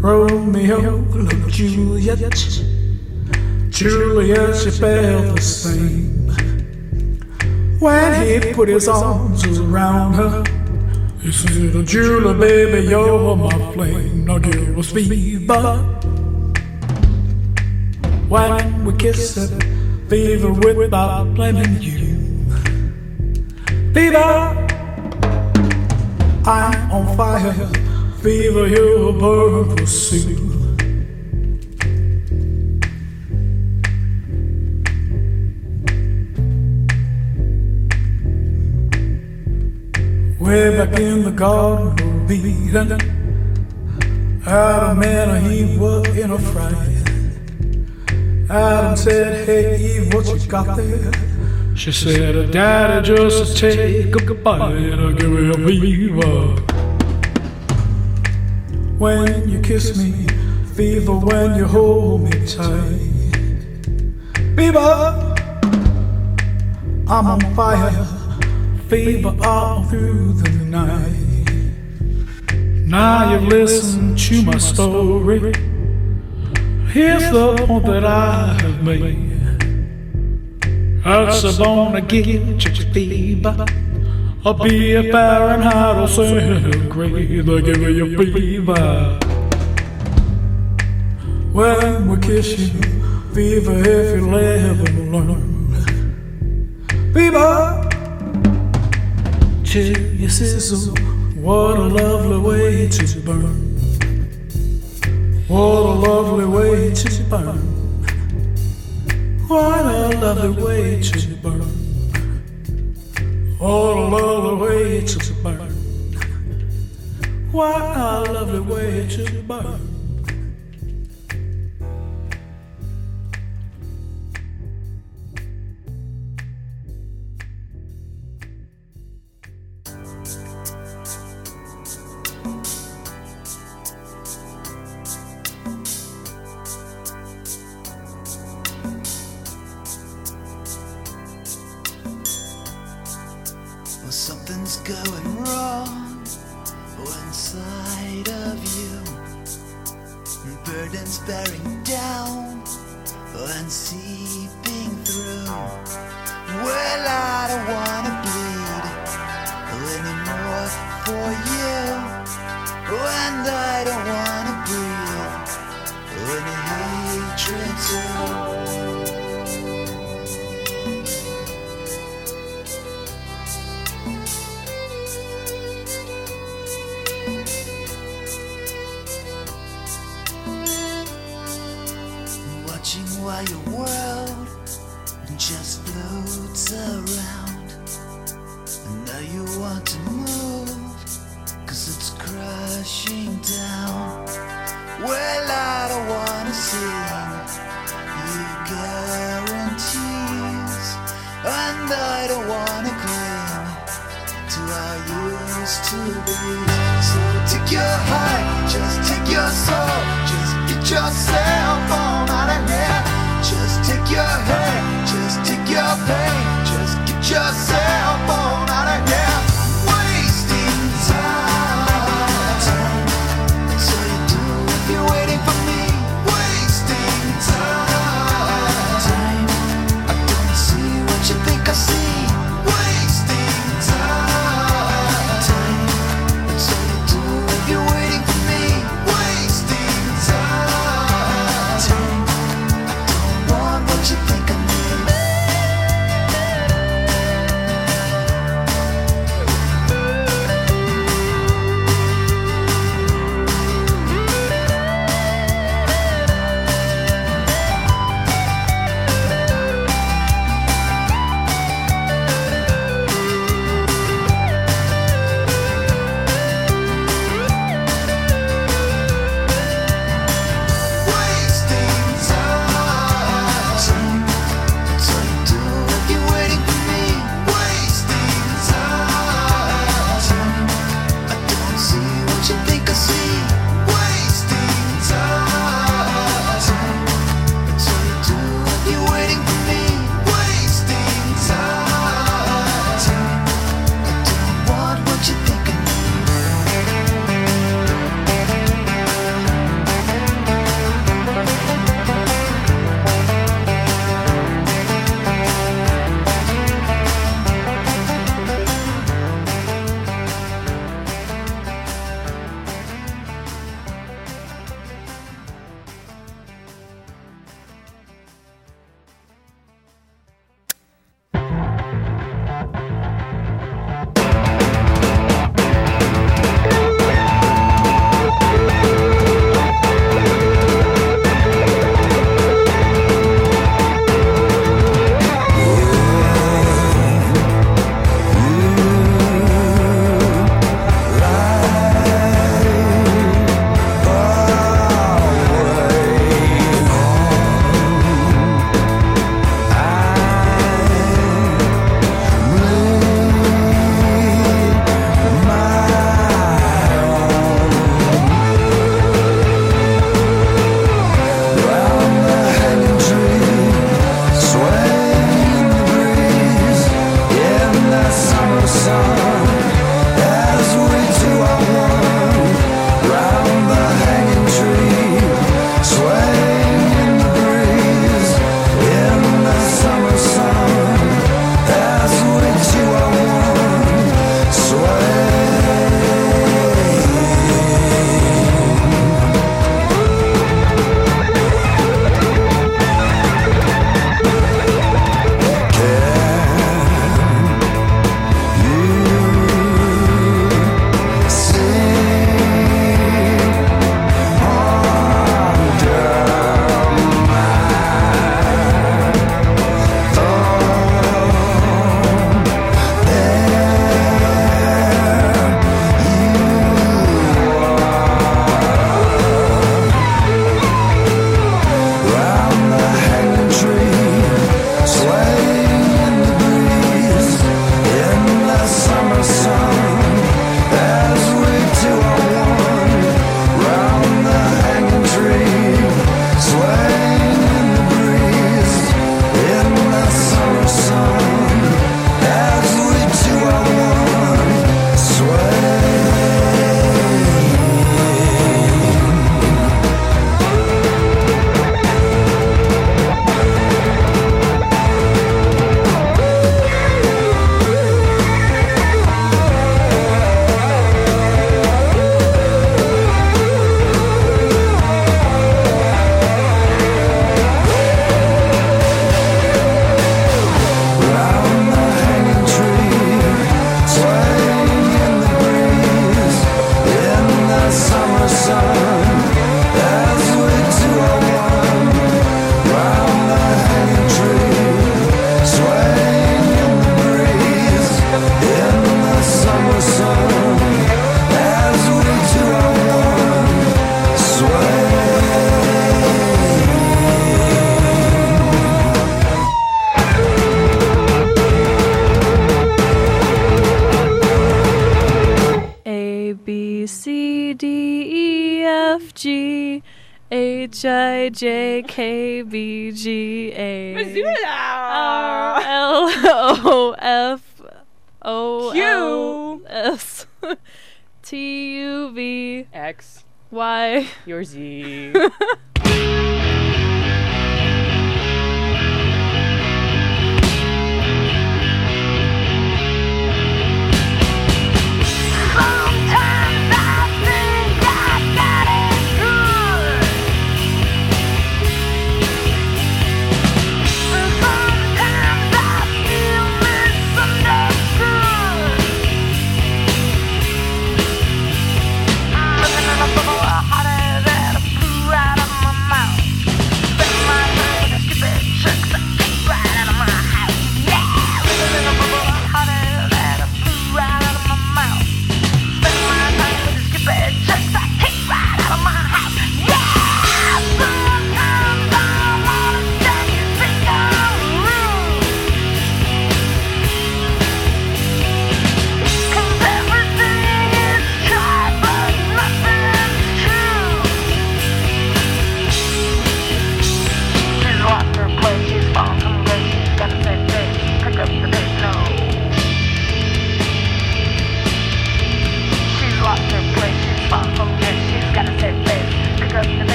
Romeo loved Juliet. Juliet, she felt the same. When he put his arms around her, he said, Julia, baby, you're my flame. Now give us fever. When we kiss it, fever without blaming you. Fever, I'm on fire. Fever, you'll burn soon. Way back in the garden of Eden, Adam and Eve were in a fright. Adam said, Hey Eve, what you got there? She said, Daddy, just take a bite and give me a fever. When you kiss me, fever when you hold me tight. Fever, I'm on fire. fever all through the night. Now you've listened to my story. Here's the point that I have made. It's gonna get you fever. I'll be a Fahrenheit or centigrade. They'll give you fever. When we kiss you, fever if you'll ever learn. Fever till you sizzle. What a lovely way to burn. What a lovely way to burn. What a lovely way to burn. What a lovely way to burn. What a lovely way to burn.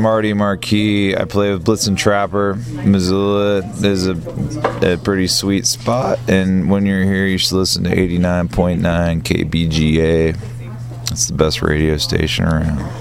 Marty Marquis. I play with Blitzen Trapper. Missoula is a, a pretty sweet spot, and when you're here, you should listen to 89.9 KBGA. It's the best radio station around.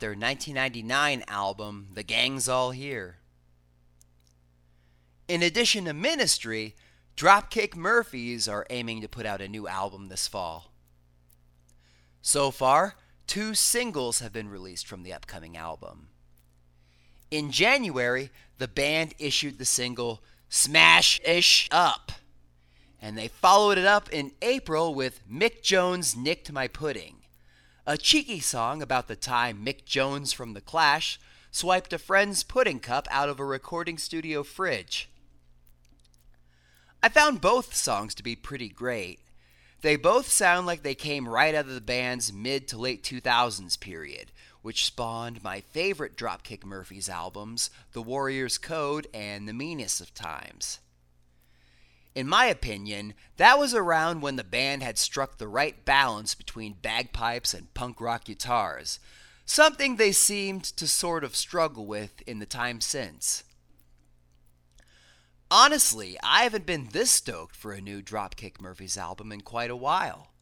Their 1999 album The Gang's All Here. In addition to Ministry, Dropkick Murphys are aiming to put out a new album this fall. So far, two singles have been released from the upcoming album. In January, the band issued the single Smash Ish Up, and they followed it up in April with Mick Jones Nicked My Pudding, a cheeky song about the time Mick Jones from The Clash swiped a friend's pudding cup out of a recording studio fridge. I found both songs to be pretty great. They both sound like they came right out of the band's mid to late 2000s period, which spawned my favorite Dropkick Murphys albums, The Warrior's Code and The Meanest of Times. In my opinion, that was around when the band had struck the right balance between bagpipes and punk rock guitars, something they seemed to sort of struggle with in the time since. Honestly, I haven't been this stoked for a new Dropkick Murphys album in quite a while.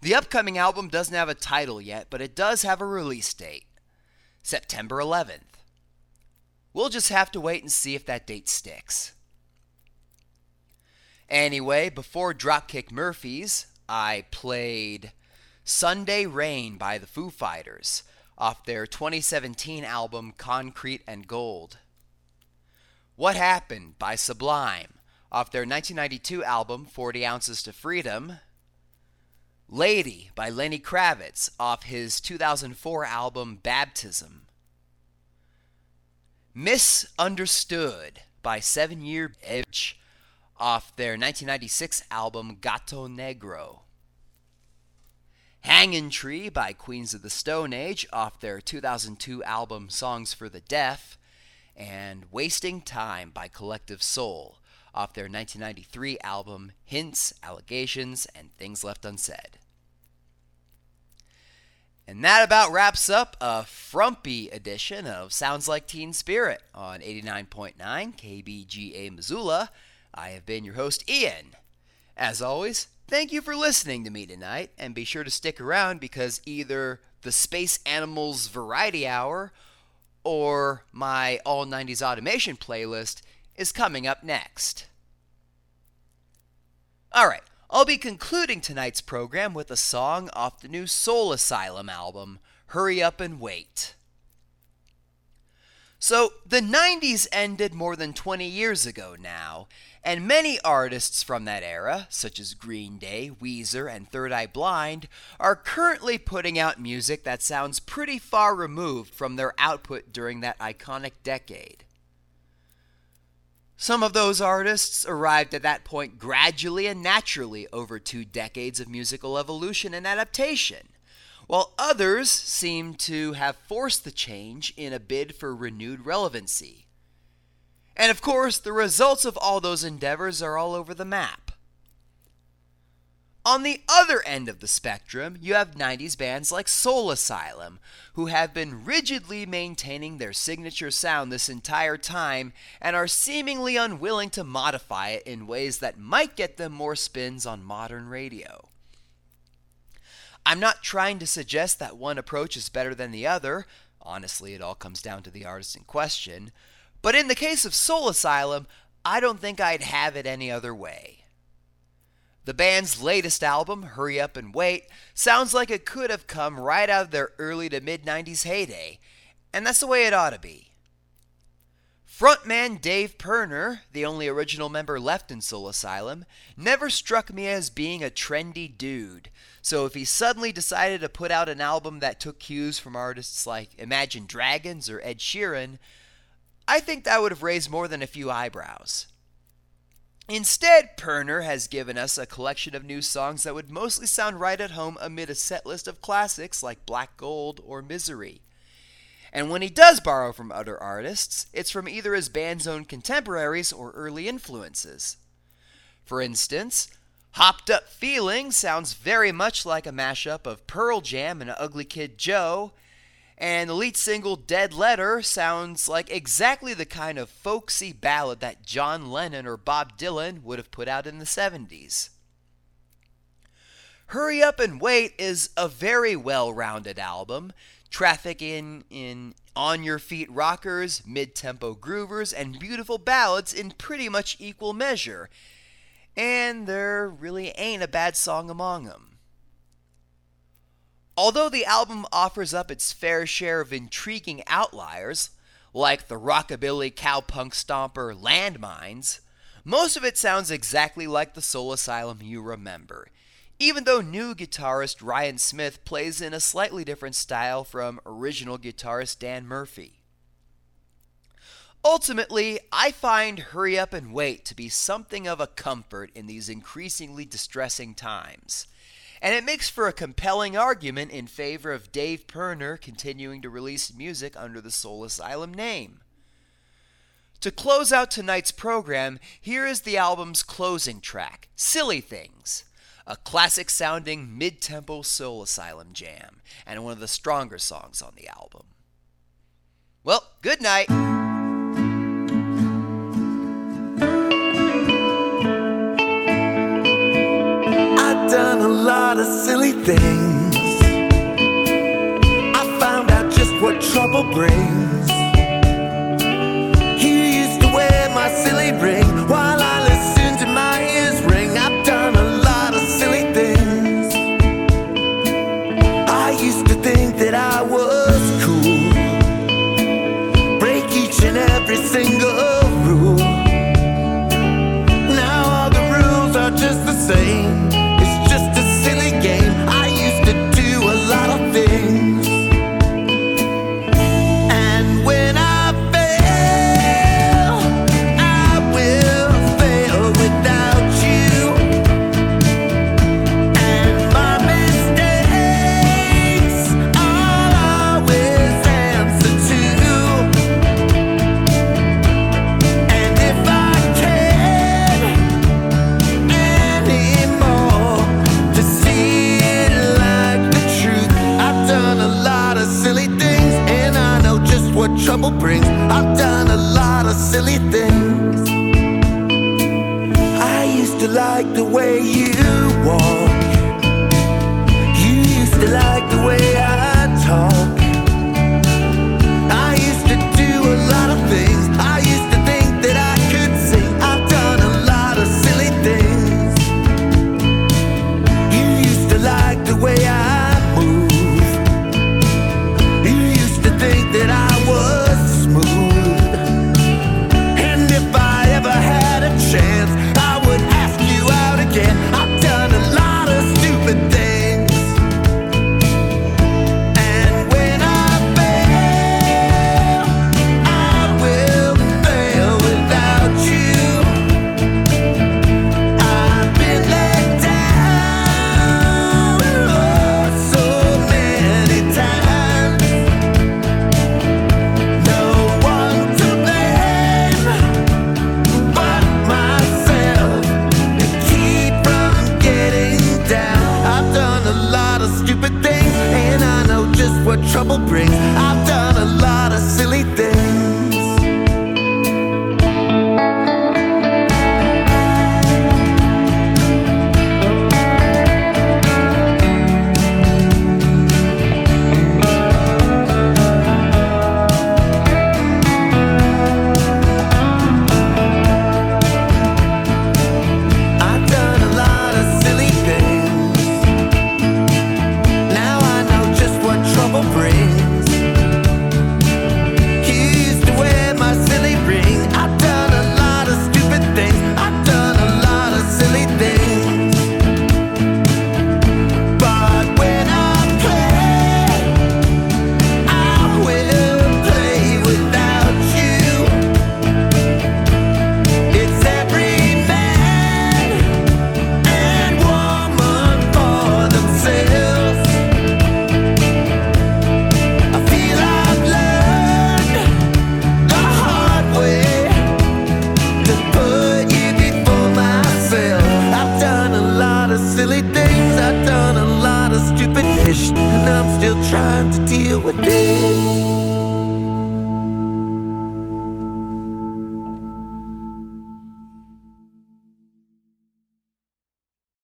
The upcoming album doesn't have a title yet, but it does have a release date September 11th. We'll just have to wait and see if that date sticks. Anyway, before Dropkick Murphys, I played Sunday Rain by the Foo Fighters off their 2017 album Concrete and Gold. What Happened by Sublime off their 1992 album 40 Ounces to Freedom. Lady by Lenny Kravitz off his 2004 album Baptism. Misunderstood by Seven Year Edge off their 1996 album Gato Negro. Hangin' Tree by Queens of the Stone Age off their 2002 album Songs for the Deaf, and Wasting Time by Collective Soul off their 1993 album Hints, Allegations, and Things Left Unsaid. And that about wraps up a frumpy edition of Sounds Like Teen Spirit on 89.9 KBGA Missoula. I have been your host, Ian. As always, thank you for listening to me tonight, and be sure to stick around because either the Space Animals Variety Hour or my All 90s Automation playlist is coming up next. Alright, I'll be concluding tonight's program with a song off the new Soul Asylum album, Hurry Up and Wait. So, the 90s ended more than 20 years ago now, and many artists from that era, such as Green Day, Weezer, and Third Eye Blind, are currently putting out music that sounds pretty far removed from their output during that iconic decade. Some of those artists arrived at that point gradually and naturally over two decades of musical evolution and adaptation, while others seem to have forced the change in a bid for renewed relevancy. And of course, the results of all those endeavors are all over the map. On the other end of the spectrum, you have 90s bands like Soul Asylum, who have been rigidly maintaining their signature sound this entire time and are seemingly unwilling to modify it in ways that might get them more spins on modern radio. I'm not trying to suggest that one approach is better than the other. Honestly, it all comes down to the artist in question. But in the case of Soul Asylum, I don't think I'd have it any other way. The band's latest album, Hurry Up and Wait, sounds like it could have come right out of their early to mid 90s heyday, and that's the way it ought to be. Frontman Dave Pirner, the only original member left in Soul Asylum, never struck me as being a trendy dude, so if he suddenly decided to put out an album that took cues from artists like Imagine Dragons or Ed Sheeran, I think that would have raised more than a few eyebrows. Instead, Pirner has given us a collection of new songs that would mostly sound right at home amid a set list of classics like Black Gold or Misery. And when he does borrow from other artists, it's from either his band's own contemporaries or early influences. For instance, Hopped Up Feeling sounds very much like a mashup of Pearl Jam and Ugly Kid Joe, and the lead single Dead Letter sounds like exactly the kind of folksy ballad that John Lennon or Bob Dylan would have put out in the 70s. Hurry Up and Wait is a very well rounded album, trafficking in on your feet rockers, mid tempo groovers, and beautiful ballads in pretty much equal measure. And there really ain't a bad song among them. Although the album offers up its fair share of intriguing outliers, like the rockabilly cowpunk stomper Landmines, most of it sounds exactly like the Soul Asylum you remember, even though new guitarist Ryan Smith plays in a slightly different style from original guitarist Dan Murphy. Ultimately, I find Hurry Up and Wait to be something of a comfort in these increasingly distressing times. And it makes for a compelling argument in favor of Dave Pirner continuing to release music under the Soul Asylum name. To close out tonight's program, here is the album's closing track, Silly Things, a classic sounding mid tempo Soul Asylum jam, and one of the stronger songs on the album. Well, good night. Lot of silly things. I found out just what trouble brings. You used to wear my silly ring